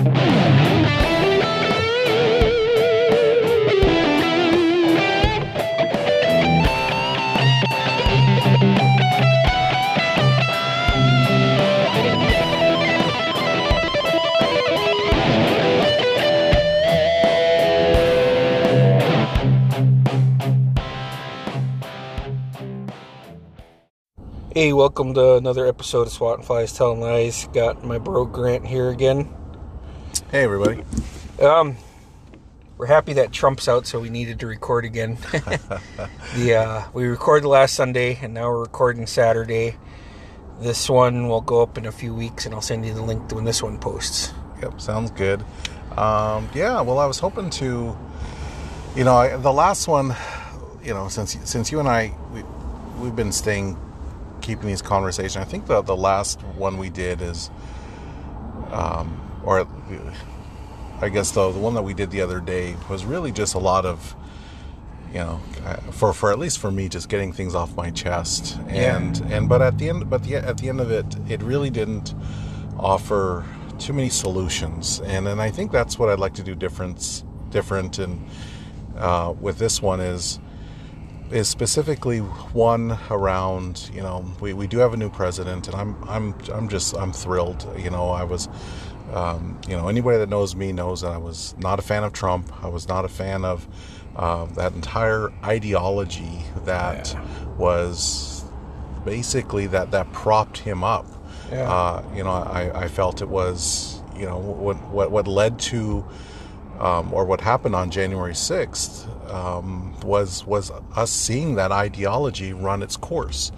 Hey, welcome to another episode of SWAT and Flies Telling Lies. Got my bro Grant here again. Hey, everybody. Um, we're happy that Trump's out, so we needed to record again. the uh, we recorded last Sunday, and now we're recording Saturday. This one will go up in a few weeks, and I'll send you the link to when this one posts. Yep, sounds good. Um, yeah, well, I was hoping to, you know, I, the last one, you know, since since you and I we we've been staying keeping these conversations. I think the the last one we did is, um, or I guess the the one that we did the other day was really just a lot of, you know, for for at least for me, just getting things off my chest. And Yeah. and but at the end, but the, at the end of it, it really didn't offer too many solutions. And and I think that's what I'd like to do different different and uh, with this one is is specifically one around you know we, we do have a new president and I'm I'm I'm just I'm thrilled. You know I was um, you know anybody that knows me knows that I was not a fan of Trump. I was not a fan of uh, that entire ideology that was basically that that propped him up. Yeah. uh, you know I, I felt it was you know what what what led to um, or what happened on January 6th um, was was us seeing that ideology run its course,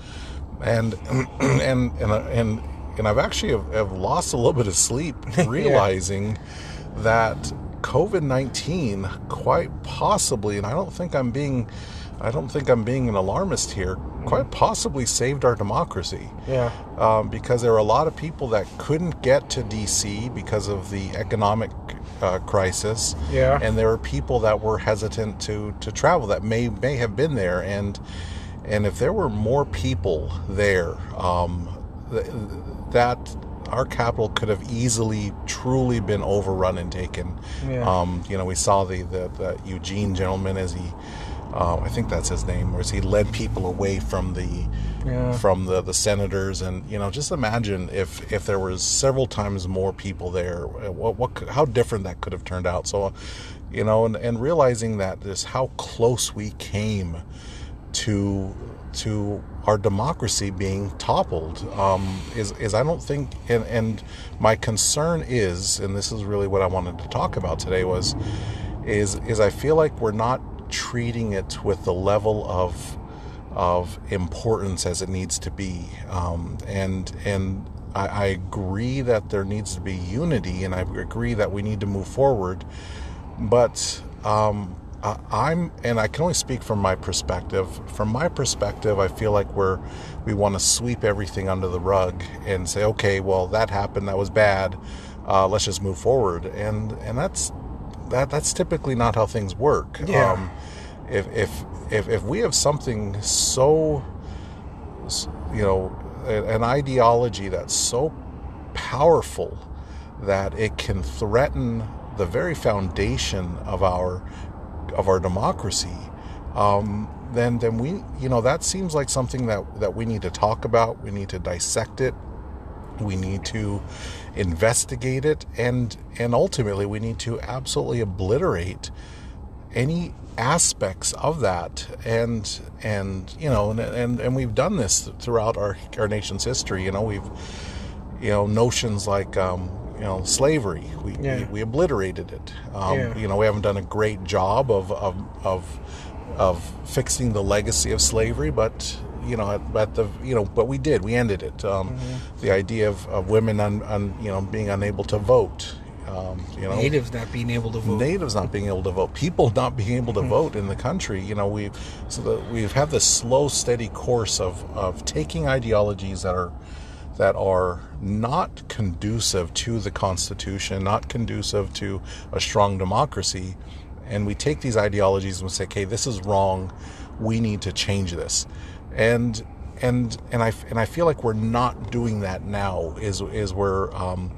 and and and and and I've actually have, have lost a little bit of sleep realizing that COVID 19 quite possibly, and I don't think I'm being. I don't think I'm being an alarmist here. Quite possibly saved our democracy Yeah, um, because there were a lot of people that couldn't get to DC because of the economic uh, crisis. Yeah. and there were people that were hesitant to to travel that may may have been there, and and if there were more people there, um, th- that our capital could have easily truly been overrun and taken. Yeah. Um, you know, we saw the, the the Eugene gentleman as he. Uh, I think that's his name, whereas he led people away from the Yeah. from the, the senators and you know just imagine if if there was several times more people there what, what how different that could have turned out so you know and, and realizing that just how close we came to to our democracy being toppled um, is is I don't think and and my concern is and this is really what I wanted to talk about today was is is I feel like we're not treating it with the level of of importance as it needs to be um, and and I, I agree that there needs to be unity and I agree that we need to move forward but um, I, I'm, and I can only speak from my perspective. From my perspective, I feel like we're we want to sweep everything under the rug and say, okay, well that happened, that was bad. Uh, let's just move forward, and and that's that that's typically not how things work. Yeah. Um, if if if if we have something so you know an ideology that's so powerful that it can threaten the very foundation of our of our democracy um, then then we you know that seems like something that that we need to talk about. We need to dissect it. We need to investigate it. And and ultimately we need to absolutely obliterate any aspects of that. And and you know and and, and we've done this throughout our our nation's history. You know we've you know notions like um you know slavery. We Yeah. we, we obliterated it. Um Yeah. you know we haven't done a great job of of of of fixing the legacy of slavery but you know at, at the you know but we did. We ended it. Um Mm-hmm. the idea of, of women un, un, you know being unable to vote um you know natives not being able to vote. natives not being able to vote, people not being able to vote in the country. You know, we've so that we've had this slow, steady course of of taking ideologies that are that are not conducive to the Constitution, not conducive to a strong democracy, and we take these ideologies and we say, "Okay, this is wrong. We need to change this," and and and I and I feel like we're not doing that now. Is is where um,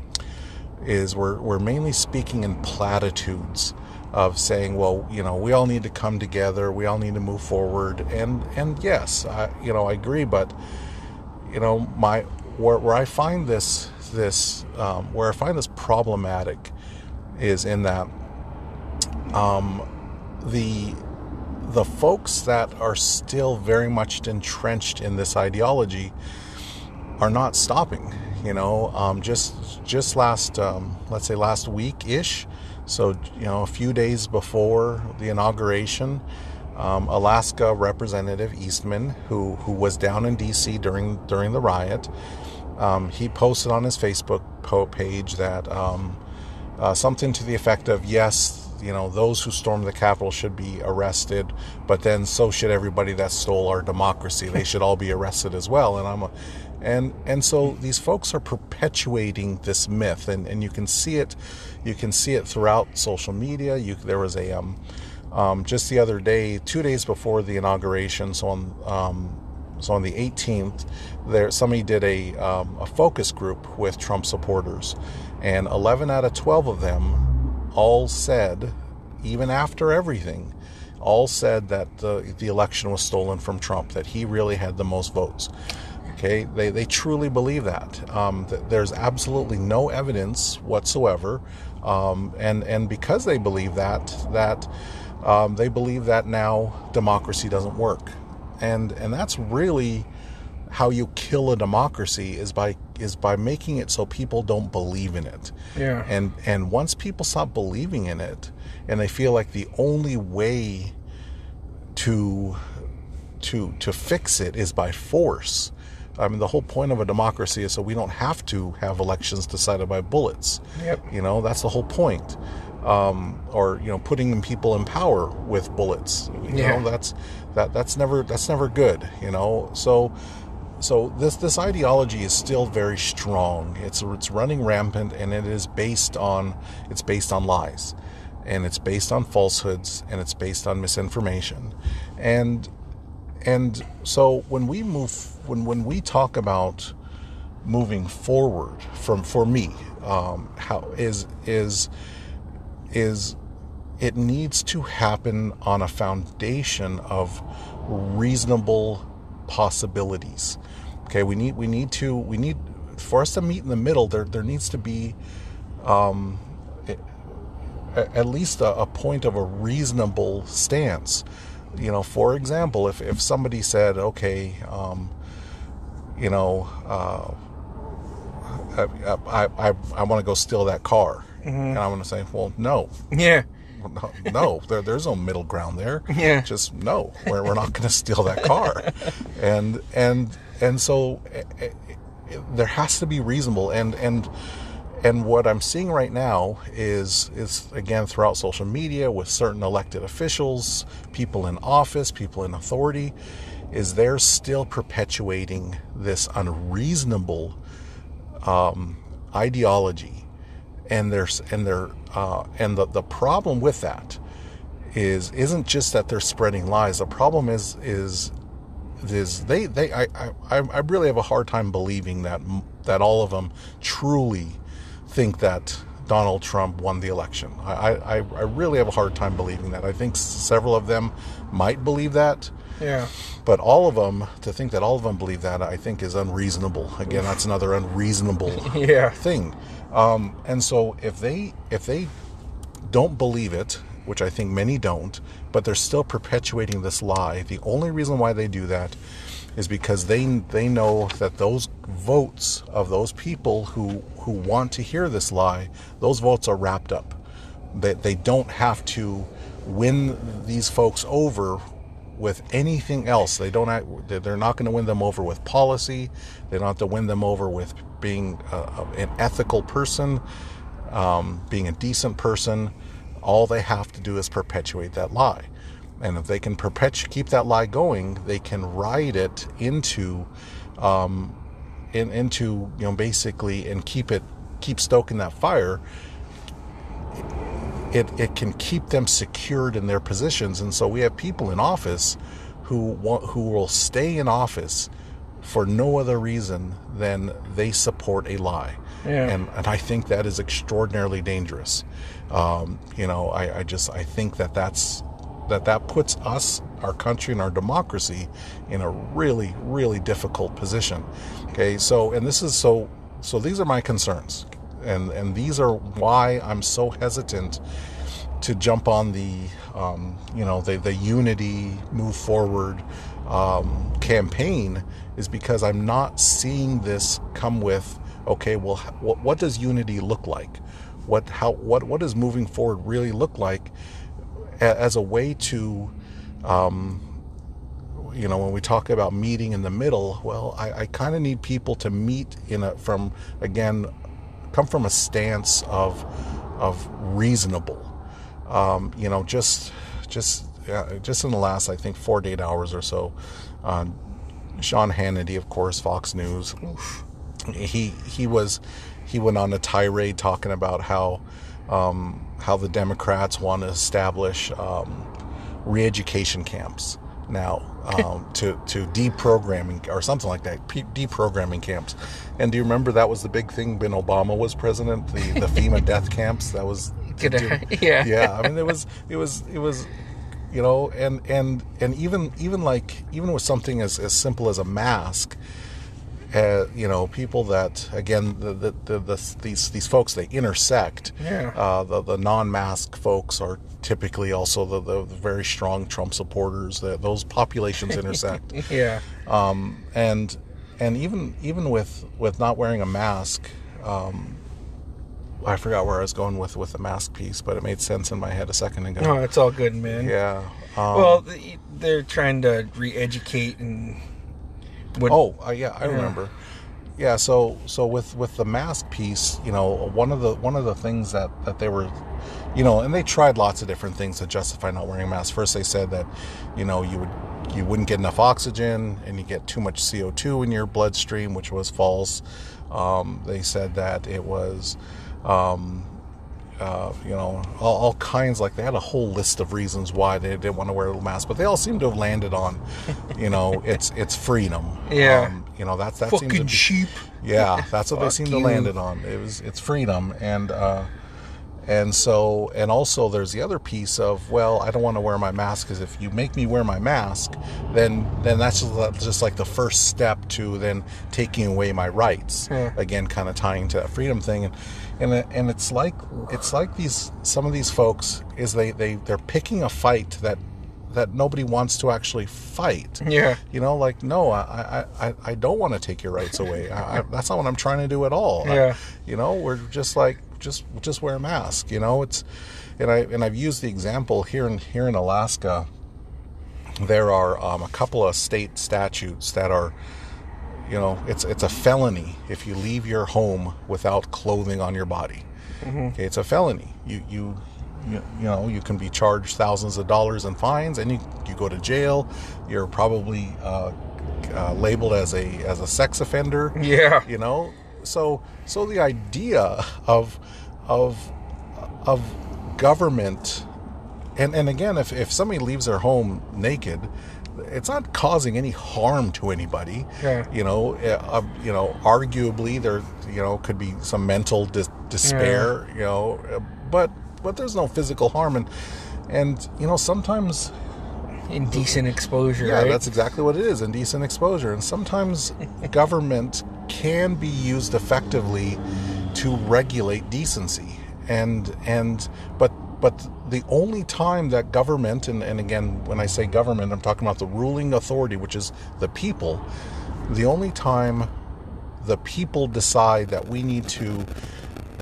is we're we're mainly speaking in platitudes of saying, well, you know, we all need to come together, we all need to move forward, and and yes, I, you know, I agree, but you know, my where, where I find this this um, where I find this problematic is in that um, the the folks that are still very much entrenched in this ideology are not stopping. You know, um, just just last um, let's say last week ish, so you know a few days before the inauguration, um, Alaska Representative Eastman, who who was down in D.C. during during the riot, um, he posted on his Facebook page that um, uh, something to the effect of yes you know, those who stormed the Capitol should be arrested, but then so should everybody that stole our democracy. They should all be arrested as well. And I'm a, and and so these folks are perpetuating this myth, and, and you can see it, you can see it throughout social media. You there was a um, um just the other day, two days before the inauguration, so on um, so on the 18th, there somebody did a um, a focus group with Trump supporters, and 11 out of 12 of them all said, even after everything, all said that the, the election was stolen from Trump, that he really had the most votes. Okay, they, they truly believe that. Um, that there's absolutely no evidence whatsoever, um, and and because they believe that, that um, they believe that now democracy doesn't work, and and that's really how you kill a democracy is by is by making it so people don't believe in it. Yeah. And and once people stop believing in it and they feel like the only way to to to fix it is by force. I mean, the whole point of a democracy is so we don't have to have elections decided by bullets. Yep. You know, that's the whole point. Um, or you know, putting people in power with bullets. You yeah. know, that's that that's never that's never good. You know, so so this this ideology is still very strong. It's it's running rampant, and it is based on it's based on lies, and it's based on falsehoods, and it's based on misinformation, and and so when we move when when we talk about moving forward from for me um, how is is is it needs to happen on a foundation of reasonable possibilities Okay, we need we need to we need for us to meet in the middle. There there needs to be um, at least a, a point of a reasonable stance. You know, for example, if if somebody said, okay, um, you know, uh, I, I, I, I want to go steal that car. Mm-hmm. And I'm going to say, well, no. Yeah. No, no there, there's no middle ground there. Yeah. Just no. We're, we're not going to steal that car. and, and and so it, it, eh, there has to be reasonable and and and what I'm seeing right now is is again throughout social media with certain elected officials, people in office, people in authority, is they're still perpetuating this unreasonable um, ideology, and there's and they're uh, and the the problem with that is isn't just that they're spreading lies. The problem is is is they they I, I I really have a hard time believing that that all of them truly think that Donald Trump won the election. I, I, I really have a hard time believing that. I think several of them might believe that. Yeah. But all of them, to think that all of them believe that, I think is unreasonable. Again, that's another unreasonable yeah. thing. Um, and so if they if they don't believe it, which I think many don't, but they're still perpetuating this lie. The only reason why they do that is because they they know that those votes of those people who who want to hear this lie, those votes are wrapped up. They they don't have to win these folks over with anything else. They don't. They're not going to win them over with policy. They don't have to win them over with being an ethical person, um, being a decent person. All they have to do is perpetuate that lie. And if they can perpetuate, keep that lie going, they can ride it into, um, in, into you know basically and keep it keep stoking that fire. It it can keep them secured in their positions, and so we have people in office who want, who will stay in office for no other reason than they support a lie. Yeah. And, and I think that is extraordinarily dangerous. Um, you know, I, I just I think that that's that that puts us, our country, and our democracy in a really really difficult position. Okay, so and this is so so these are my concerns, and and these are why I'm so hesitant to jump on the um, you know the the unity move forward um, campaign is because I'm not seeing this come with okay well what, what does unity look like? What how what what does moving forward really look like as a way to um, you know when we talk about meeting in the middle well I, I kind of need people to meet in a from again come from a stance of of reasonable. Um, you know just just uh, just in the last I think four to eight hours or so uh, Sean Hannity of course Fox News he he was he went on a tirade talking about how um, how the Democrats want to establish um, re-education camps now um, to to deprogramming or something like that, deprogramming camps. And do you remember that was the big thing when Obama was president? The the FEMA death camps. That was I- yeah. yeah. I mean, it was it was it was you know and and and even even like even with something as, as simple as a mask uh, you know people that again the, the, the, the these these folks they intersect Yeah. uh, the the non-mask folks are typically also the, the, the very strong Trump supporters that those populations intersect Yeah. um, and and even even with with not wearing a mask um, I forgot where I was going with with the mask piece but it made sense in my head a second ago No, it's all good, man. yeah um, Well, they're trying to re-educate and. Oh, uh, yeah, I remember. Yeah, so so with with the mask piece, you know, one of the one of the things that that they were, you know, and they tried lots of different things to justify not wearing a mask. First, they said that, you know, you would you wouldn't get enough oxygen and you get too much CO two in your bloodstream, which was false. Um, they said that it was. Um, uh, you know, all, all kinds. Like they had a whole list of reasons why they didn't want to wear a mask, but they all seem to have landed on, you know, it's it's freedom. Yeah. Um, you know, that's that seems to fucking be, sheep. yeah, that's what they seem to land it on. It was it's freedom and uh, and so and also there's the other piece of well, I don't want to wear my mask because if you make me wear my mask, then then that's just, just like the first step to then taking away my rights. Yeah. Again, kind of tying to that freedom thing and. And, it- and it's like it's like these some of these folks is they they they're picking a fight that that nobody wants to actually fight. Yeah. you know like no i i i, I don't want to take your rights away. I, I, that's not what i'm trying to do at all. I- Yeah. you know we're just like just just wear a mask you know? It's and i and i've used the example here in here in alaska. There are um, a couple of state statutes that are you know it's it's a felony if you leave your home without clothing on your body. Okay it's a felony. You you you, you know you can be charged thousands of dollars in fines and you, you go to jail. You're probably uh, uh, labeled as a as a sex offender. Yeah. you know? So so the idea of of of government and and again if, if somebody leaves their home naked it's not causing any harm to anybody Yeah. you know uh, uh, you know arguably there you know could be some mental dis- despair you know but but there's no physical harm and and you know sometimes Indecent exposure. yeah, right? that's exactly what it is indecent exposure. And sometimes government can be used effectively to regulate decency. And and but but the only time that government and, and again when I say government I'm talking about the ruling authority, which is the people, the only time the people decide that we need to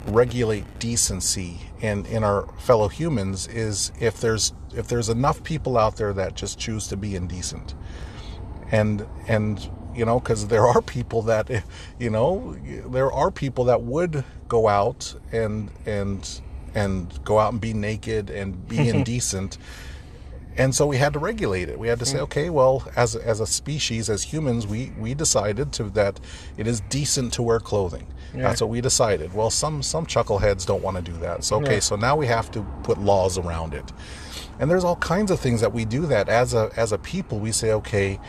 regulate decency in in our fellow humans is if there's if there's enough people out there that just choose to be indecent. And and you know because there are people that you know there are people that would go out and and and go out and be naked and be indecent. And so we had to regulate it. We had to say mm. okay well as as a species as humans we we decided to that it is decent to wear clothing. That's what we decided. Well some some chuckleheads don't want to do that. So okay Yeah. so now we have to put laws around it. And there's all kinds of things that we do that as a as a people we say okay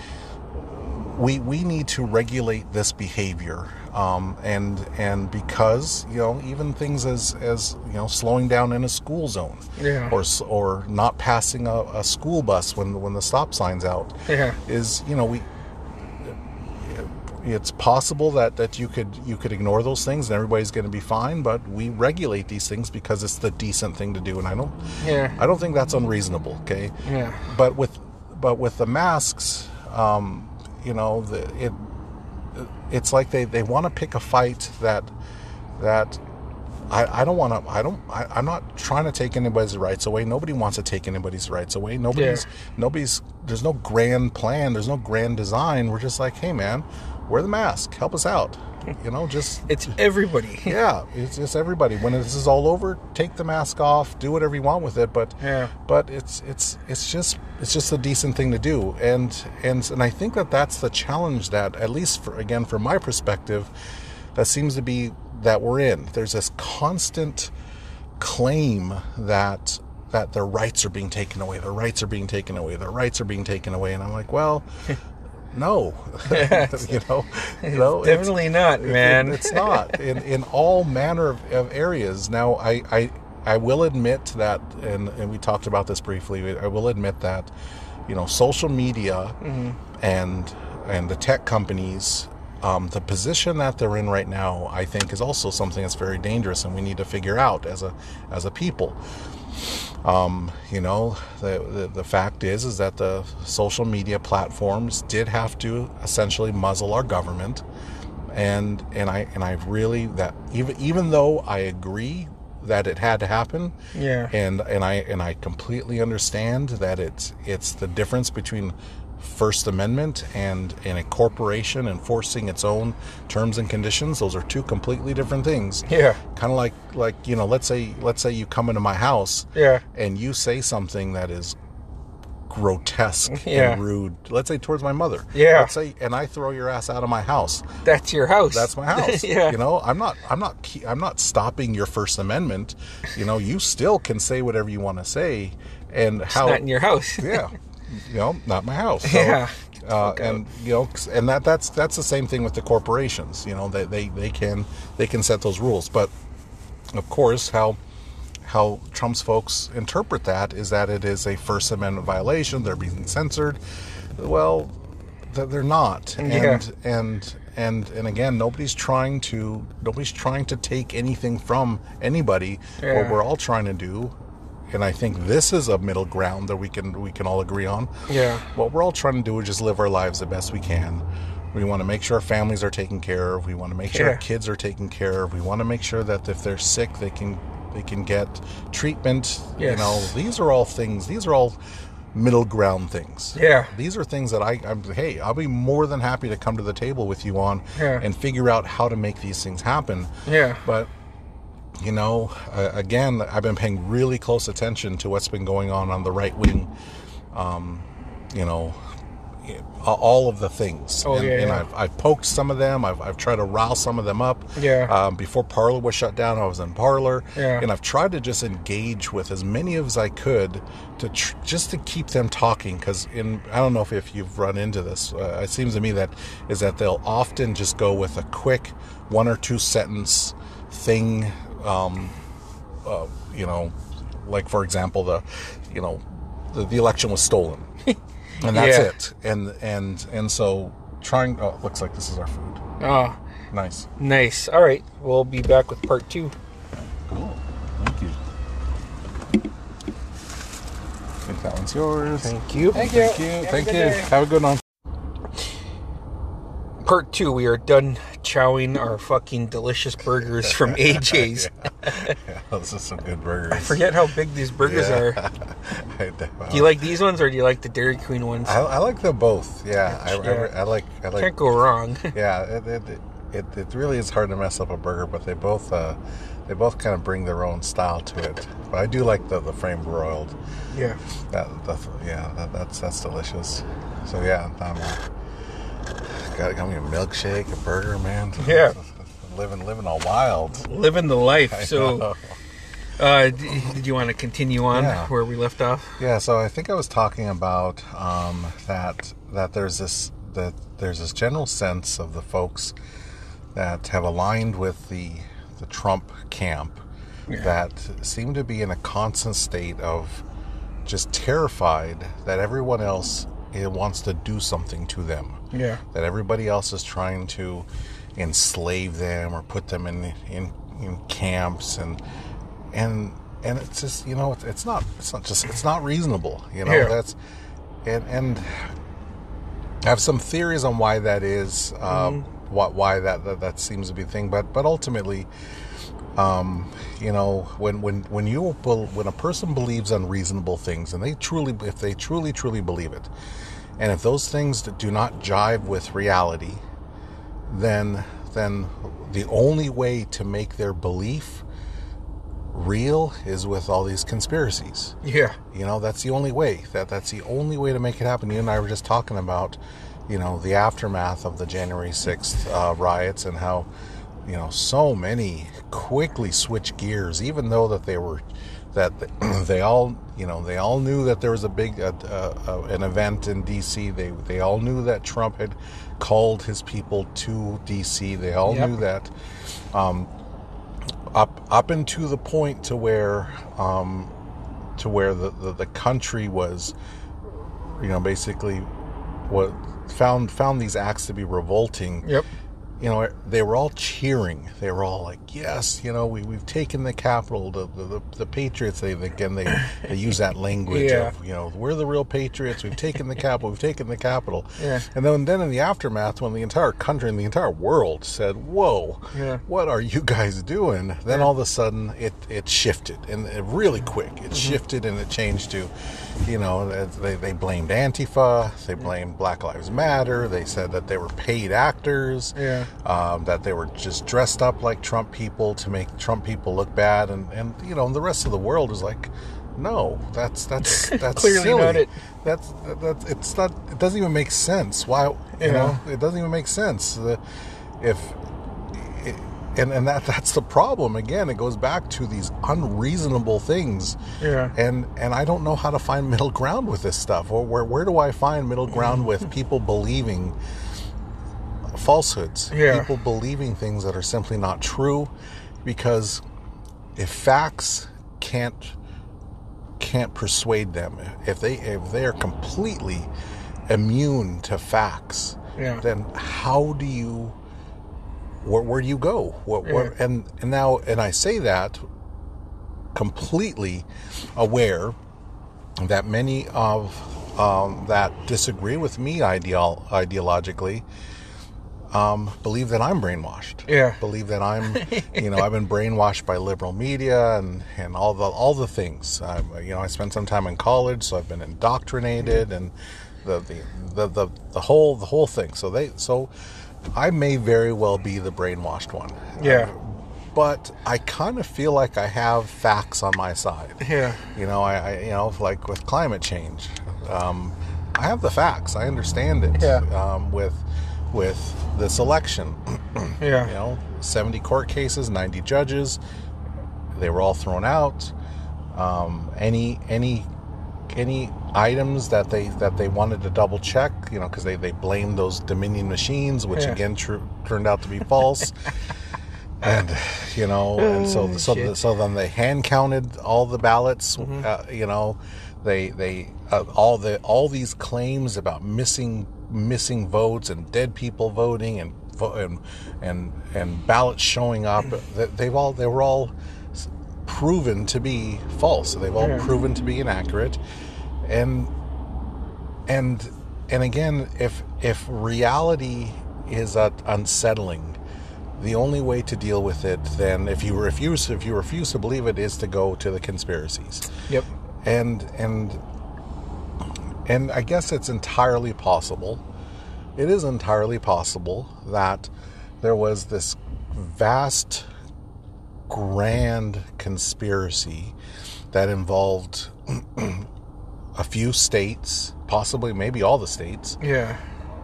we we need to regulate this behavior um, and and because you know even things as as you know slowing down in a school zone Yeah. or or not passing a, a school bus when when the stop sign's out Yeah. is you know we it's possible that that you could you could ignore those things and everybody's going to be fine but we regulate these things because it's the decent thing to do and i don't Yeah. i don't think that's unreasonable okay Yeah. but with but with the masks um you know the, it it's like they they want to pick a fight that that I, I don't want to. I don't. I, I'm not trying to take anybody's rights away. Nobody wants to take anybody's rights away. Nobody's. Nobody's. There's no grand plan. There's no grand design. We're just like, hey, man, wear the mask. Help us out. You know, just It's everybody. yeah. It's just everybody. When this is all over, take the mask off. Do whatever you want with it. But Yeah. but it's it's it's just it's just a decent thing to do. And and and I think that that's the challenge that at least for again from my perspective, that seems to be that we're in. There's this constant claim that that their rights are being taken away. Their rights are being taken away. Their rights are being taken away. And I'm like, well, no, you know, you know, it's- Definitely not, man. it's not in, in all manner of, of areas. Now, I, I I will admit that, and, and we talked about this briefly. I will admit that, you know, social media and and the tech companies, um, the position that they're in right now, I think, is also something that's very dangerous, and we need to figure out as a as a people. Um, you know, the, the the fact is is that the social media platforms did have to essentially muzzle our government, and and I and I really that even even though I agree that it had to happen, Yeah. and and I and I completely understand that it's it's the difference between First Amendment and and a corporation enforcing its own terms and conditions. Those are two completely different things Yeah. kind of like like you know let's say let's say you come into my house Yeah. and you say something that is grotesque Yeah. and rude let's say towards my mother Yeah. let's say and i throw your ass out of my house That's your house. that's my house yeah. you know i'm not i'm not i'm not stopping your first amendment you know you still can say whatever you want to say and how Not in your house. yeah you know not my house so, Yeah. uh, and you know and that that's that's the same thing with the corporations you know they, they they can they can set those rules but of course how how Trump's folks interpret that is that it is a First Amendment violation. They're being censored. Well, they're not. Yeah. And and and and again, nobody's trying to nobody's trying to take anything from anybody. Yeah. What we're all trying to do, and I think this is a middle ground that we can we can all agree on. Yeah. What we're all trying to do is just live our lives the best we can. We want to make sure our families are taken care of. We want to make sure Yeah. our kids are taken care of. We want to make sure that if they're sick, they can they can get treatment. You know, these are all things. These are all middle ground things. Yeah. These are things that I, I'm. Hey, I'll be more than happy to come to the table with you on Yeah. and figure out how to make these things happen. Yeah. But you know, uh, again, I've been paying really close attention to what's been going on on the right wing. Um, you know, all of the things. Oh, and, yeah, and yeah. I've, I've poked some of them. I've, I've tried to rile some of them up. Yeah. Um, before Parler was shut down, I was in Parler. Yeah. And I've tried to just engage with as many of as I could to tr- just to keep them talking. Because in I don't know if, if you've run into this. Uh, it seems to me that is that they'll often just go with a quick one or two sentence thing. Um, uh, you know, like for example, the you know the, the election was stolen, and that's Yeah. it. And and and so trying. Oh, looks like this is our food. Oh, Nice. nice. All right. We'll be back with part two. Cool. Thank you. I think that one's yours. Thank you. Thank you. Have a Thank you. Have a good one. Part two. We are done chowing our fucking delicious burgers from AJ's. Yeah, those are some good burgers. I forget how big these burgers Yeah. are. Do you like these ones or do you like the Dairy Queen ones? I, I like them both. Yeah, I, Yeah. I, I like. I like. Can't go wrong. yeah, it, it, it, it really is hard to mess up a burger, but they both uh, they both kind of bring their own style to it. But I do like the, the flame broiled. yeah. That, that yeah, that, that's that's delicious. So yeah, um, got got me a milkshake, a burger, man. Yeah. living living all wild. Living the life. I So, know. uh, d- did you want to continue on Yeah. where we left off? Yeah, so I think I was talking about um, that that there's this that there's this general sense of the folks that have aligned with the the Trump camp Yeah. that seem to be in a constant state of just terrified that everyone else eh, wants to do something to them Yeah. that everybody else is trying to enslave them or put them in in, in camps and and and it's just you know it's, it's not it's not just it's not reasonable you know Yeah. that's and and I have some theories on why that is um what why that, that that seems to be the thing but but ultimately um, you know, when when when you when a person believes unreasonable things, and they truly, if they truly truly believe it, and if those things do not jive with reality, then then the only way to make their belief real is with all these conspiracies. Yeah. You know, that's the only way. That that's the only way to make it happen. You and I were just talking about, you know, the aftermath of the January sixth uh, riots and how, you know, so many quickly switch gears, even though that they were, that they all, you know, they all knew that there was a big uh, uh, uh, an event in D.C. They they all knew that Trump had called his people to D.C. They all Yep. knew that. Um, up up into the point to where um, to where the, the, the country was, you know, basically what found found these acts to be revolting. Yep. You know, they were all cheering. They were all like, "Yes, you know, we we've taken the capital." The the, the, the patriots. They again they they use that language Yeah. of you know we're the real patriots. We've taken the capital. We've taken the capital. Yeah. And then then in the aftermath, when the entire country and the entire world said, "Whoa, Yeah. what are you guys doing?" Then all of a sudden it it shifted and it really quick. It Mm-hmm. shifted and it changed to, you know, they they blamed Antifa, they blamed Black Lives Matter. They said that they were paid actors, Yeah. um, that they were just dressed up like Trump people to make Trump people look bad, and and you know, and the rest of the world is like. No, that's that's that's Clearly silly. not it. That's that's it's not. It doesn't even make sense. Why you Yeah. know? It doesn't even make sense. The, if and and that that's the problem. Again, it goes back to these unreasonable things. Yeah. And and I don't know how to find middle ground with this stuff. Or where where do I find middle ground mm-hmm. with people believing falsehoods? Yeah. People believing things that are simply not true, because if facts can't can't persuade them, if they if they are completely immune to facts, Yeah. then how do you where, where do you go? What, where, Yeah. and and now and i say that completely aware that many of um, that disagree with me ideal ideologically um, believe that i'm brainwashed. Yeah. believe that i'm you know i've been brainwashed by liberal media and and all the all the things. I you know i spent some time in college so i've been indoctrinated and the the, the the the whole the whole thing. So they so i may very well be the brainwashed one Yeah. but i kind of feel like i have facts on my side Yeah. you know i, I you know like with climate change um, i have the facts i understand it Yeah. um, with with this election Yeah. you know 70 court cases 90 judges they were all thrown out um, any any any items that they that they wanted to double check you know because they they blamed those dominion machines which Yeah. again tr- turned out to be false and you know and so Oh, so shit. so then they hand counted all the ballots Mm-hmm. uh, you know they they uh, all the all these claims about missing missing votes and dead people voting and and and, and ballots showing up they've all they were all proven to be false they've all proven to be inaccurate and and and again if if reality is uh, unsettling the only way to deal with it then if you refuse if you refuse to believe it is to go to the conspiracies Yep. and and and I guess it's entirely possible. It is entirely possible that there was this vast, grand conspiracy that involved a few states, possibly maybe all the states, Yeah.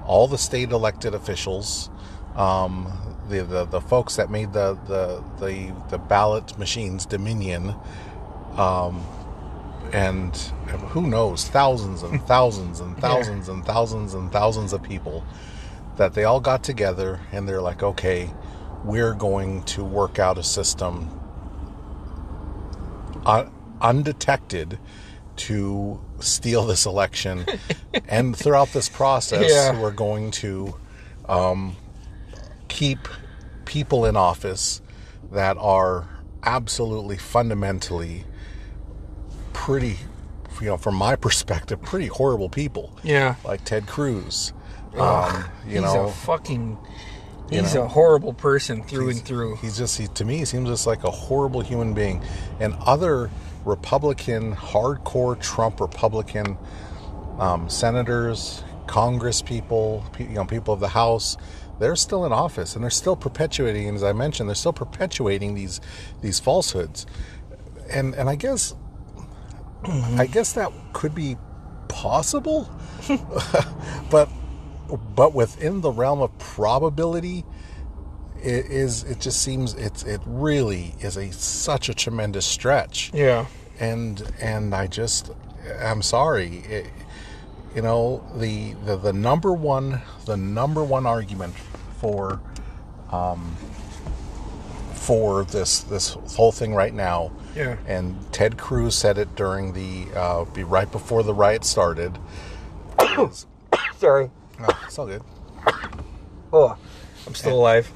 all the state elected officials, um, the, the the folks that made the the the, the ballot machines Dominion, um, and who knows, thousands and thousands and thousands and thousands and thousands of people that they all got together and they're like, okay, we're going to work out a system un- undetected to steal this election. and throughout this process, Yeah. we're going to um, keep people in office that are absolutely fundamentally pretty, you know, from my perspective, pretty horrible people. Yeah. Like Ted Cruz. Um, you he's know, a fucking. He's know, a horrible person through he's- and through. He's just, he, to me, he seems just like a horrible human being. And other Republican, hardcore Trump Republican um, senators, Congress people, pe- you know, people of the House, they're still in office and they're still perpetuating. And as I mentioned, they're still perpetuating these these falsehoods. And and I guess, I guess that could be possible, but but within the realm of probability it is it just seems it's it really is a such a tremendous stretch Yeah. and and i just i'm sorry it, you know the, the the number one the number one argument for um for this this whole thing right now Yeah. and ted cruz said it during the uh be right before the riot started Sorry. Oh, it's all good Oh, I'm still alive.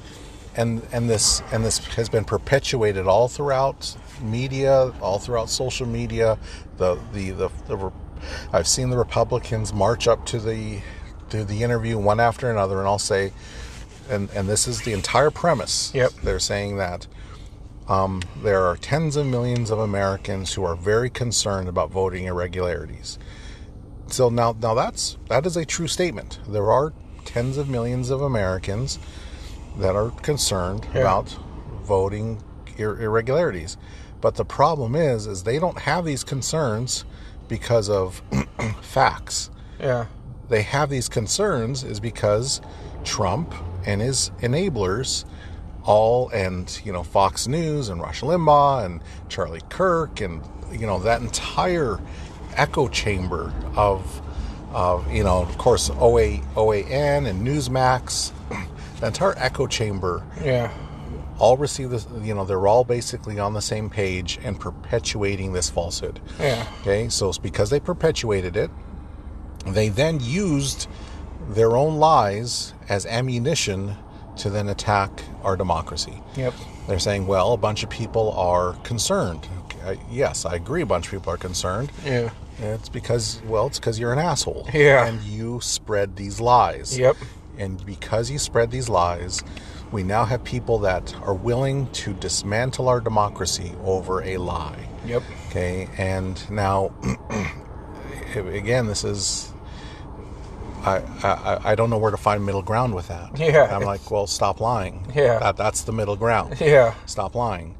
and and this and this has been perpetuated all throughout media, all throughout social media. The the the, the I've seen the Republicans march up to the to the interview one after another, and I'll say, and and this is the entire premise. Yep. they're saying that. Um, there are tens of millions of Americans who are very concerned about voting irregularities. So now, now that's that is a true statement. There are tens of millions of Americans that are concerned Yeah. about voting ir- irregularities. But the problem is, is they don't have these concerns because of facts. Yeah. They have these concerns is because Trump and his enablers all and you know Fox News and Rush Limbaugh and Charlie Kirk and you know that entire echo chamber of of you know of course OA OAN and Newsmax the entire echo chamber Yeah. all receive this you know they're all basically on the same page and perpetuating this falsehood Yeah. okay so it's because they perpetuated it they then used their own lies as ammunition to then attack our democracy Yep. they're saying well a bunch of people are concerned okay, yes i agree a bunch of people are concerned Yeah. It's because well it's because you're an asshole Yeah. and you spread these lies Yep. and because you spread these lies, we now have people that are willing to dismantle our democracy over a lie. Yep. Okay, and now, again, this is. I, I, I don't know where to find middle ground with that. Yeah. I'm like, well, stop lying. Yeah. That, that's the middle ground. Yeah. Stop lying.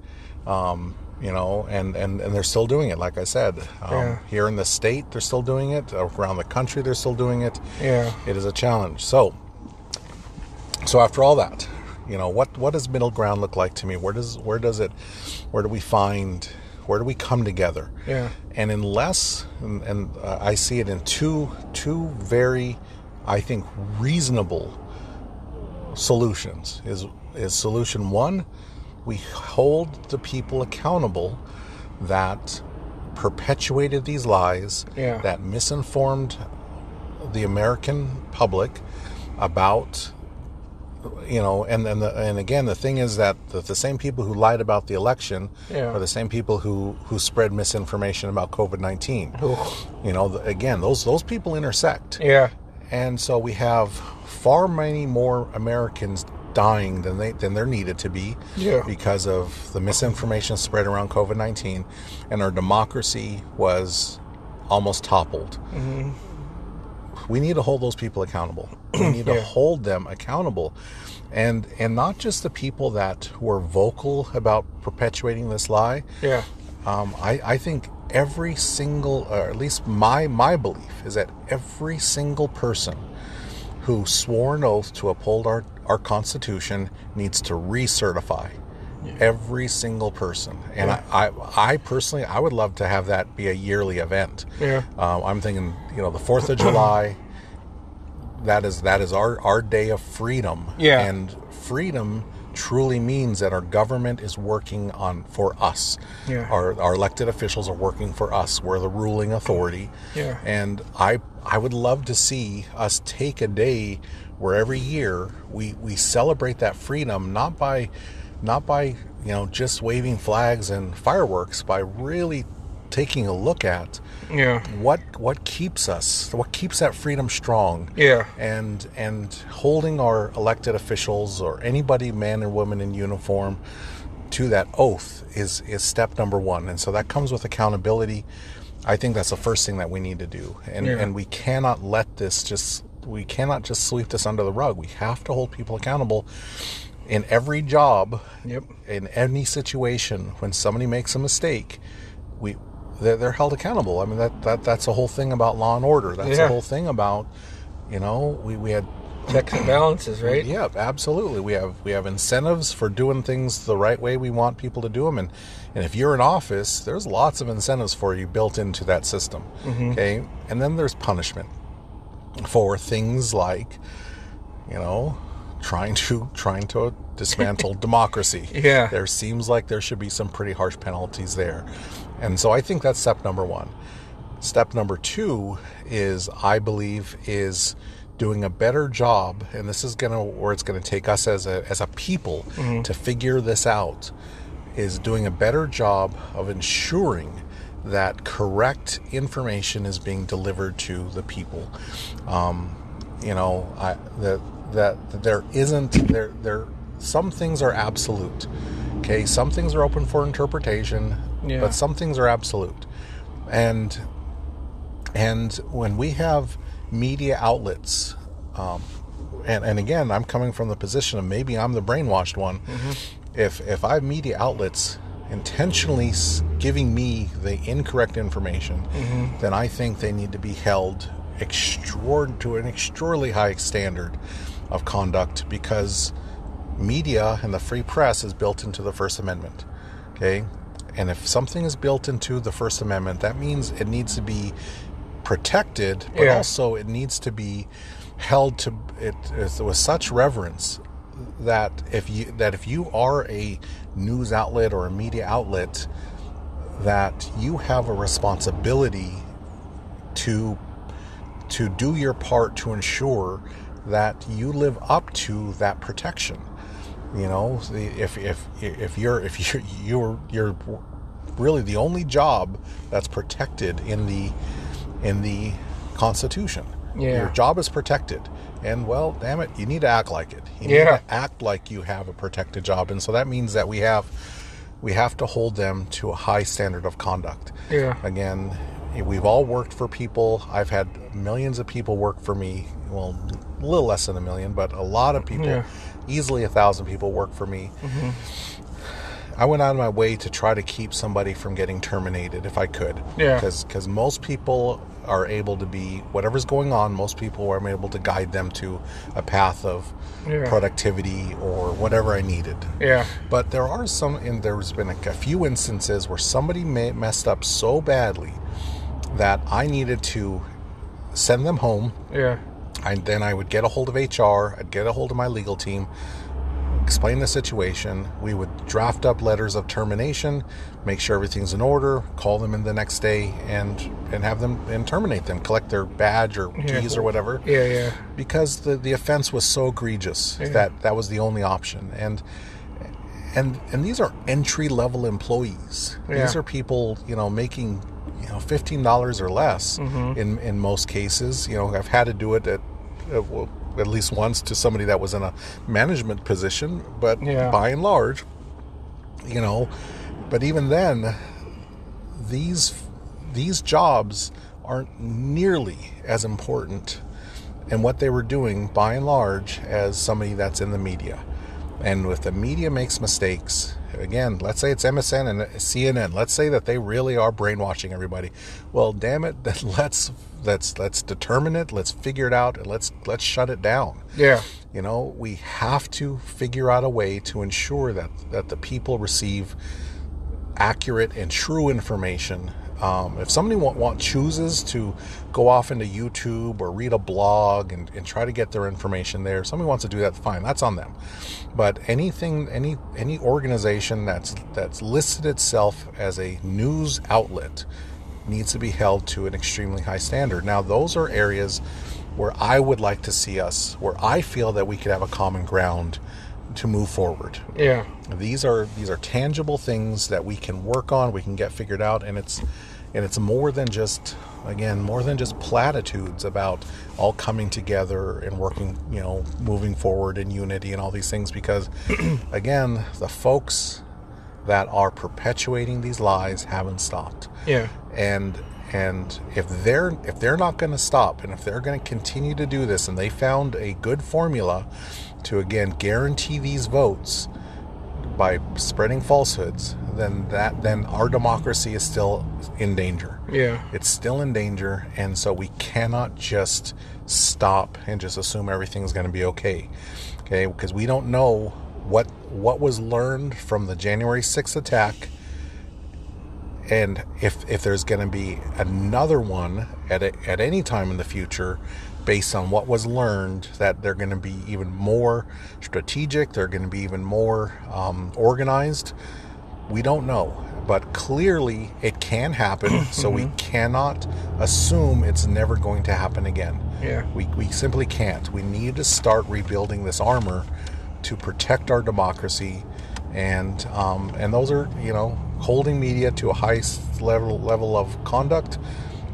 Um, you know, and, and, and they're still doing it, like I said. Um, Yeah. Here in the state, they're still doing it. Around the country, they're still doing it Yeah. it is a challenge. So, so after all that, you know, what what does middle ground look like to me? Where does where does it, where do we find, where do we come together? Yeah. And unless, and, and uh, I see it in two two very, I think reasonable solutions. Is is solution one, we hold the people accountable that perpetuated these lies, Yeah. that misinformed the American public about you know and and, the, and again the thing is that the, the same people who lied about the election Yeah. are the same people who who spread misinformation about COVID-19 Oof. you know the, again those those people intersect Yeah. and so we have far many more Americans dying than they than there needed to be Yeah. because of the misinformation spread around COVID nineteen, and our democracy was almost toppled. We need to hold those people accountable. We need to hold them accountable, and and not just the people that were vocal about perpetuating this lie. Yeah. Um, I, I think every single, or at least my my belief is that every single person who swore an oath to uphold our, our Constitution needs to recertify, every single person. And Yeah. I, I, I personally, I would love to have that be a yearly event. Yeah. Um, I'm thinking, you know, the Fourth of July. That is that is our our day of freedom. Yeah. And freedom truly means that our government is working on for us. Yeah. Our our elected officials are working for us. We're the ruling authority. Yeah. And I I would love to see us take a day where every year we we celebrate that freedom not by not by you know just waving flags and fireworks by really taking a look at Yeah. what what keeps us what keeps that freedom strong Yeah. and and holding our elected officials or anybody man or woman in uniform to that oath is is step number one and so that comes with accountability i think that's the first thing that we need to do and Yeah. and we cannot let this just we cannot just sweep this under the rug we have to hold people accountable in every job Yep. in any situation when somebody makes a mistake we they're, they're held accountable. I mean that, that that's the whole thing about law and order. That's Yeah. the whole thing about you know we, we had Checks and balances, right? yeah absolutely. We have we have incentives for doing things the right way we want people to do them and and if you're in office there's lots of incentives for you built into that system mm-hmm. okay? And then there's punishment for things like you know trying to trying to dismantle democracy. Yeah. there seems like there should be some pretty harsh penalties there and so i think that's step number one. Step number two is i believe is doing a better job and this is gonna where it's gonna take us as a as a people to figure this out is doing a better job of ensuring that correct information is being delivered to the people. Um, you know I, that that there isn't there there some things are absolute okay? Some things are open for interpretation Yeah. but some things are absolute and and when we have media outlets um, and, and again i'm coming from the position of maybe i'm the brainwashed one if if i have media outlets intentionally giving me the incorrect information then i think they need to be held extraord- to an extraordinarily high standard of conduct because media and the free press is built into the First Amendment. Okay? And if something is built into the First Amendment, that means it needs to be protected, but Yeah. also it needs to be held to it with such reverence that if you that if you are a news outlet or a media outlet that you have a responsibility to to do your part to ensure that you live up to that protection. You know, if if if you're if you're you're you're really the only job that's protected in the in the Constitution. Yeah. Your job is protected. And well, damn it, you need to act like it. You need Yeah. to act like you have a protected job. And so that means that we have we have to hold them to a high standard of conduct. Yeah. Again, we've all worked for people. I've had millions of people work for me. Well, a little less than a million, but a lot of people, Yeah. Easily a thousand people work for me. Mm-hmm. I went out of my way to try to keep somebody from getting terminated if I could. Yeah. Because most people are able to be, whatever's going on, most people are able to guide them to a path of Yeah. productivity or whatever I needed. Yeah. But there are some, and there's been a, a few instances where somebody may, messed up so badly that I needed to send them home. Yeah. And then I would get a hold of HR, I'd get a hold of my legal team, explain the situation. We would draft up letters of termination, make sure everything's in order, call them in the next day, and and have them and terminate them, collect their badge or Yeah. keys or whatever Yeah. Yeah. because the, the offense was so egregious Yeah. that that was the only option and and and these are entry level employees these are people you know making you know $15 or less Mm-hmm. in in most cases you know I've had to do it at Uh, at least once to somebody that was in a management position but Yeah. by and large you know but even then these these jobs aren't nearly as important and what they were doing by and large as somebody that's in the media. And if the media makes mistakes, again, let's say it's MSN and CNN, let's say that they really are brainwashing everybody. Well, damn it, then let's let's let's determine it. Let's figure it out, and let's let's shut it down. Yeah. You know, we have to figure out a way to ensure that that the people receive accurate and true information. Um, if somebody want, want chooses to go off into YouTube or read a blog and, and try to get their information there, if somebody wants to do that, fine, that's on them. But anything, any any organization that's that's listed itself as a news outlet needs to be held to an extremely high standard. Now, those are areas where I would like to see us, where I feel that we could have a common ground to move forward. Yeah. These are these are tangible things that we can work on, we can get figured out, and it's and it's more than just again more than just platitudes about all coming together and working, you know, moving forward in unity and all these things. Because again, the folks that are perpetuating these lies haven't stopped Yeah. and and if they're if they're not going to stop and if they're going to continue to do this and they found a good formula to again guarantee these votes by spreading falsehoods then that then our democracy is still in danger Yeah. it's still in danger and so we cannot just stop and just assume everything's going to be okay okay because we don't know what what was learned from the January 6th attack and if if there's going to be another one at a, at any time in the future based on what was learned that they're going to be even more strategic they're going to be even more um, organized we don't know. But clearly it can happen so we cannot assume it's never going to happen again. Yeah. we, we simply can't. We need to start rebuilding this armor to protect our democracy and um, and those are you know holding media to a high level level of conduct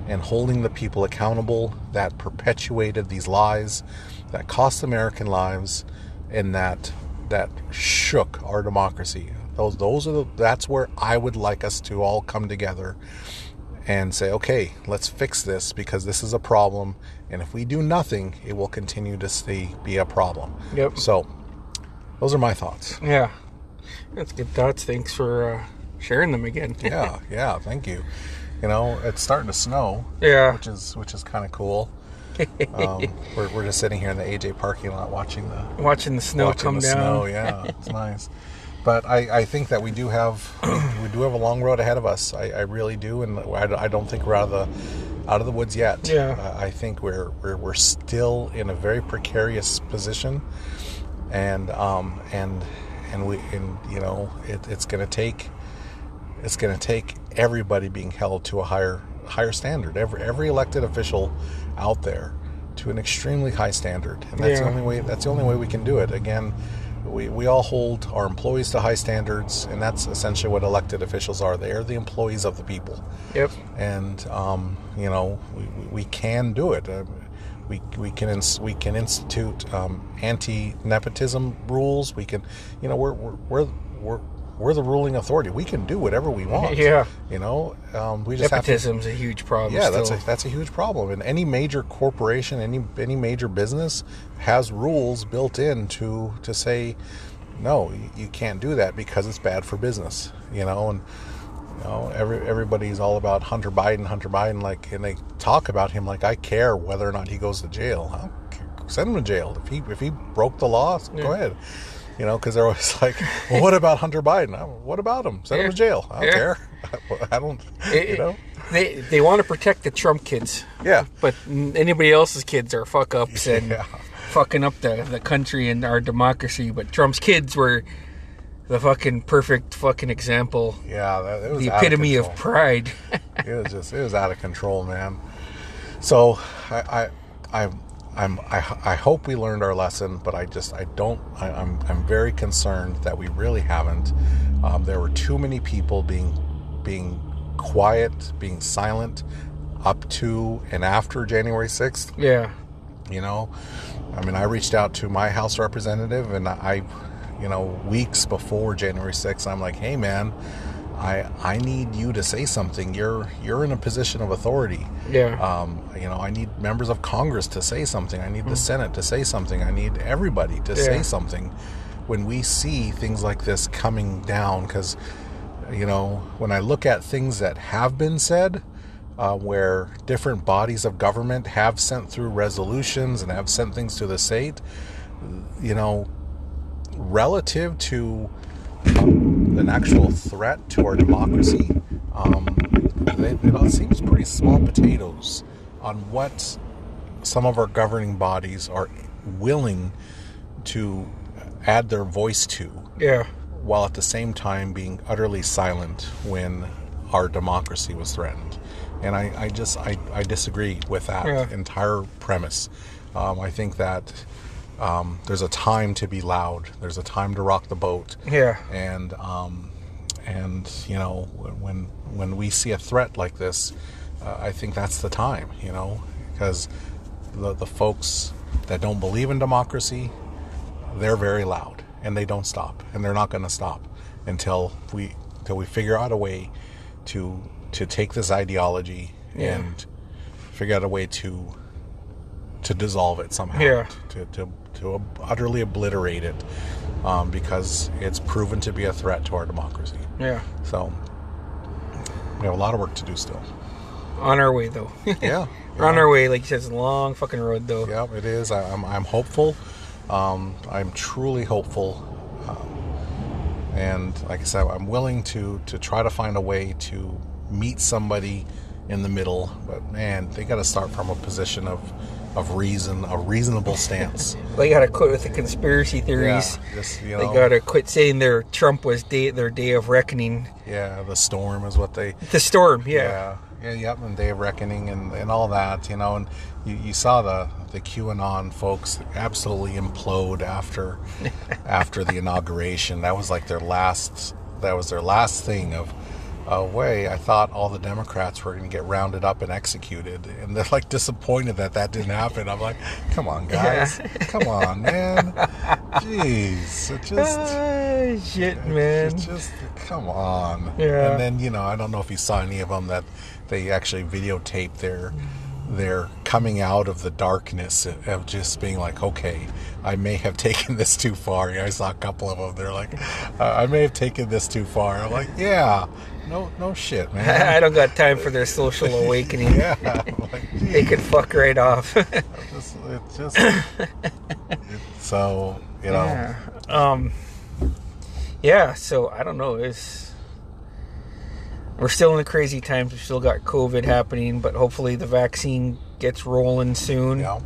and holding the people accountable that perpetuated these lies that cost American lives and that that shook our democracy those those are the, that's where I would like us to all come together and say okay let's fix this because this is a problem and if we do nothing it will continue to stay be a problem Yep. so those are my thoughts Yeah. That's good thoughts. Thanks for uh, sharing them again. yeah, yeah. Thank you. You know, it's starting to snow, Yeah. which is which is kind of cool. Um, we're, we're just sitting here in the AJ parking lot watching the Watching the snow watching come the down. snow. Yeah, it's nice. But I, I think that we do have we, we do have a long road ahead of us. I, I really do, and I, I don't think we're out of the out of the woods yet. Yeah. Uh, I think we're, we're we're still in a very precarious position, and um and and we and you know it, it's going to take it's going to take everybody being held to a higher higher standard. Every every elected official out there to an extremely high standard, and that's the only way. That's the only way we can do it. Again, we, we all hold our employees to high standards, and that's essentially what elected officials are. They are the employees of the people, Yep. and um, you know we, we, we can do it. Uh, we, we can ins- we can institute um, anti nepotism rules. We can, you know, we're we're we're, we're we're the ruling authority. We can do whatever we want. Yeah. You know, um, we just to Nepotism's a huge problem. yeah, that's a that's a huge problem. And any major corporation, any any major business has rules built in to to say, no, you, can't do that because it's bad for business. You know, and you know every everybody's all about Hunter Biden, Hunter Biden, like, and they talk about him like I care whether or not he goes to jail. I'll send him to jail if he if he broke the law. Go ahead. You know, because they're always like, well, "What about Hunter Biden? What about him? Send him to jail. I don't Yeah. care. I don't. It- you know." they they want to protect the Trump kids, Yeah. but anybody else's kids are fuck ups and Yeah. fucking up the, the country and our democracy. But Trump's kids were the fucking perfect fucking example, Yeah, that, it was the epitome of, control. pride. it was just it was out of control, man. So I I I I'm I, I hope we learned our lesson, but I just I don't I, I'm I'm very concerned that we really haven't. Um, there were too many people being being quiet, being silent up to and after January sixth yeah, you know i mean i reached out to my house representative and i you know weeks before january 6th i'm like hey man i i need you to say something. You're you're in a position of authority. Yeah, um, you know i need members of congress to say something. I need the senate to say something. I need everybody to say something. When we see things like this coming down because you know when i look at things that have been said uh, where different bodies of government have sent through resolutions and have sent things to the state, you know, relative to an actual threat to our democracy, um, they, it all seems pretty small potatoes on what some of our governing bodies are willing to add their voice to. Yeah. While at the same time being utterly silent when our democracy was threatened. And I, I just I, I disagree with that Yeah. entire premise. Um, I think that um, there's a time to be loud. There's a time to rock the boat. Yeah. And um, and you know when when we see a threat like this, uh, I think that's the time. You know because the the folks that don't believe in democracy, they're very loud and they don't stop and they're not going to stop until we until we figure out a way to to take this ideology Yeah. and figure out a way to to dissolve it somehow Yeah. to, to to utterly obliterate it um, because it's proven to be a threat to our democracy Yeah. so we have a lot of work to do still On our way though. yeah We're on our way. Like you said, it's a long fucking road though. Yeah, it is. I, I'm, I'm hopeful. Um, I'm truly hopeful. Um, and like I said, I'm willing to, to try to find a way to meet somebody in the middle. But man, they got to start from a position of, of reason, a reasonable stance. They gotta quit with the conspiracy theories. Yeah, just, you They gotta quit saying their Trump was day their day of reckoning. yeah, the storm is what they, The storm, yeah. yeah, yeah, yep, and Day of Reckoning and, and all that, you know, and you, you saw the the QAnon folks absolutely implode after after the inauguration. That was like their last. That was their last thing of. Uh, way I thought all the Democrats were going to get rounded up and executed, and they're like disappointed that that didn't happen. I'm like, come on, guys, come on, man, jeez, it just Ah, shit, man. it's just come on. Yeah. And then you know, I don't know if you saw any of them that they actually videotaped their their coming out of the darkness of just being like, okay, I may have taken this too far. I saw a couple of them. They're like, uh, I may have taken this too far. I'm like, yeah, no, no shit, man. I don't got time for their social awakening. yeah, like, They could fuck right off. It's, it's just it- so you know. yeah. Um. Yeah. So I don't know. It's we're still in the crazy times. We still got COVID happening, but hopefully the vaccine gets rolling soon. Know,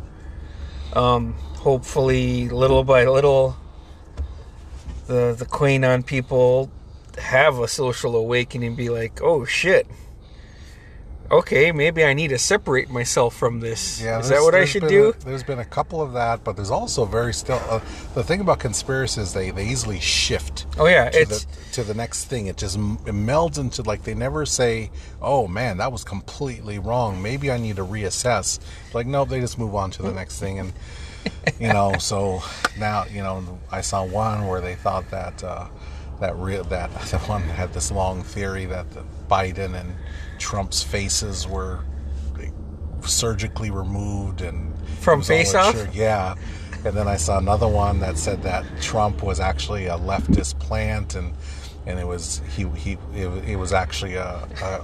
Um. Hopefully, little by little, the the QAnon people have a social awakening. Be like, oh shit. Okay, maybe I need to separate myself from this. Yeah, Is that what I should do? a- there's been a couple of that, but there's also very still. Uh, the thing about conspiracies, they they easily shift. Oh, yeah, to it's- the, to the next thing. It just it melds into like they never say, "Oh man, that was completely wrong. Maybe I need to reassess." Like no, they just move on to the next thing, and you know. So now you know, I saw one where they thought that uh, that real that the one that had this long theory that the Biden and Trump's faces were surgically removed and From it was all Face Off? sure- yeah. And then I saw another one that said that Trump was actually a leftist plant and and it was he he it, it was actually a, a,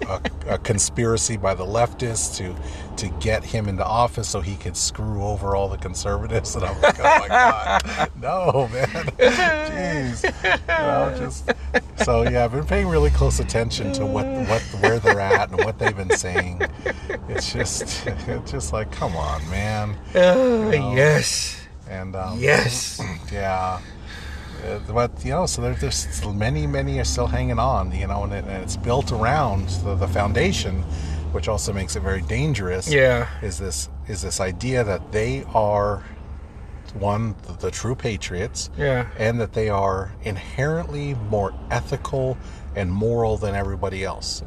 a, a conspiracy by the leftists to to get him into office so he could screw over all the conservatives and I'm like oh my god no man jeez you know, just so yeah I've been paying really close attention to what what where they're at and what they've been saying it's just it's just like come on man Oh, know. yes. and um, Yes. yeah. Uh, But you know, so there, there's many, many are still hanging on. You know, and, it, and it's built around the, the foundation, which also makes it very dangerous. Yeah. is this is this idea that they are one the, the true patriots, Yeah. and that they are inherently more ethical and moral than everybody else.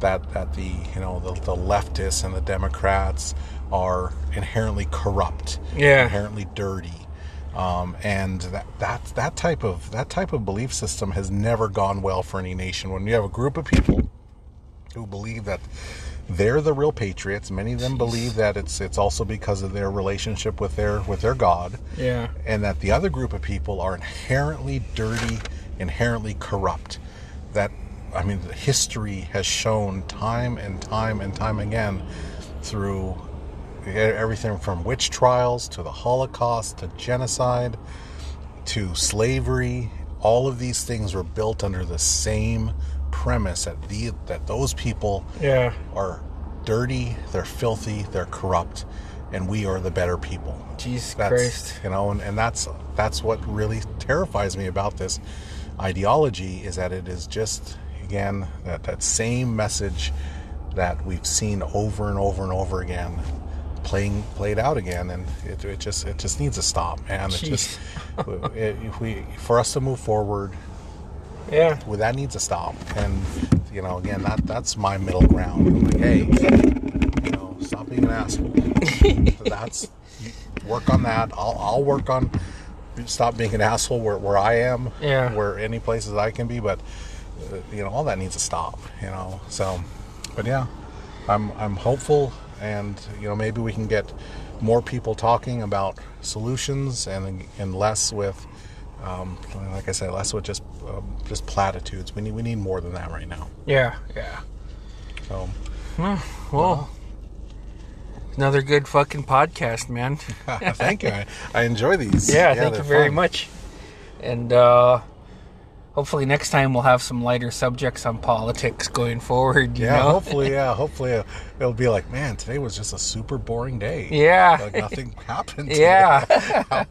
That that the you know the, the leftists and the Democrats are inherently corrupt, Yeah. inherently dirty, um, and that that that type of that type of belief system has never gone well for any nation. When you have a group of people who believe that they're the real patriots, many of them believe that it's it's also because of their relationship with their with their God Yeah. and that the other group of people are inherently dirty, inherently corrupt. That I mean, history has shown time and time and time again through everything from witch trials to the Holocaust to genocide to slavery. All of these things were built under the same premise that the that those people Yeah. are dirty, they're filthy, they're corrupt, and we are the better people. Jesus That's Christ. you know, and, and that's that's what really terrifies me about this ideology is that it is just again that, that same message that we've seen over and over and over again playing played out again and it, it just it just needs to stop man it just it, if we for us to move forward Yeah. well, that needs to stop. And you know, again, that that's my middle ground. I'm like, hey, you know, stop being an asshole. that's work on that. I'll I'll work on stop being an asshole where, where I am. Yeah. Where any places I can be, but uh, you know, all that needs to stop. You know, so, but yeah, I'm I'm hopeful, and you know, maybe we can get more people talking about solutions and and less with um, like I said, less with just um, just platitudes. We need we need more than that right now. Yeah. Yeah. So Well, another good fucking podcast, man. thank you. I, I enjoy these. Yeah, thank you very fun. much. And uh hopefully next time we'll have some lighter subjects on politics going forward, you Yeah, know? hopefully, yeah, hopefully uh, it'll be like, man, today was just a super boring day. Yeah. like nothing happened. Yeah.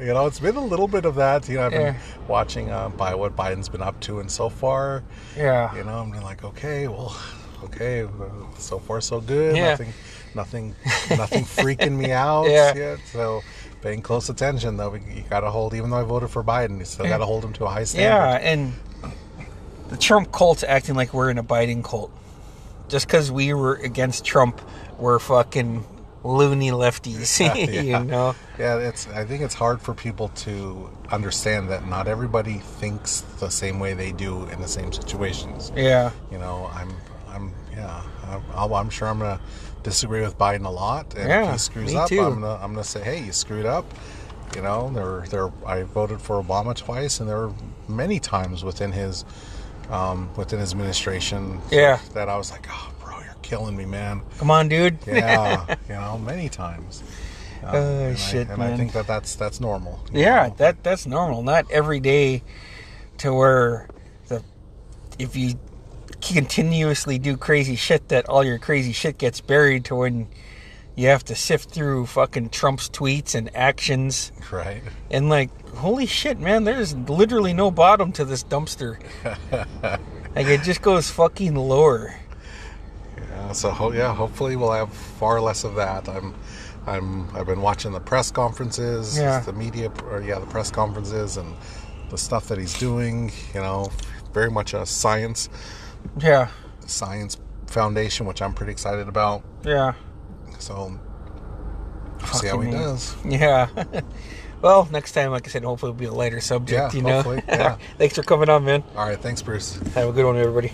You know, it's been a little bit of that. You know, I've been Yeah. watching uh, by what Biden's been up to, and so far, yeah. you know, I'm like, okay, well, okay, so far so good. Yeah. Nothing, nothing, nothing freaking me out Yeah. yet. So, paying close attention though. You got to hold, even though I voted for Biden, you still got to hold him to a high standard. Yeah, and the Trump cult's acting like we're in a Biden cult. Just because we were against Trump, we're fucking loony lefties, Yeah. you know? Yeah, it's. I think it's hard for people to understand that not everybody thinks the same way they do in the same situations. Yeah. You know, I'm, I'm, yeah, I'm, I'm sure I'm gonna disagree with Biden a lot, and if he screws up, too. I'm gonna, I'm gonna say, hey, you screwed up. You know, there, there. I voted for Obama twice, and there were many times within his, um, within his administration, Yeah. that I was like, oh, bro, you're killing me, man. Come on, dude. Yeah, you know, many times. Um, Oh, and shit, I, and I think that that's that's normal. Yeah, know? that that's normal. Not every day to where the if you continuously do crazy shit that all your crazy shit gets buried to when you have to sift through fucking Trump's tweets and actions right. and like holy shit man there's literally no bottom to this dumpster. like it just goes fucking lower. Yeah, so ho- yeah, hopefully we'll have far less of that. I'm, I'm, I've been watching the press conferences, Yeah. the media, or yeah, the press conferences and the stuff that he's doing. You know, very much a science, Yeah. science foundation, which I'm pretty excited about. Yeah. So see how he Fucking- does. Yeah. well, next time, like I said, hopefully it'll be a lighter subject, Yeah, you know? hopefully, yeah. Thanks for coming on, man. All right, thanks, Bruce. Have a good one, everybody.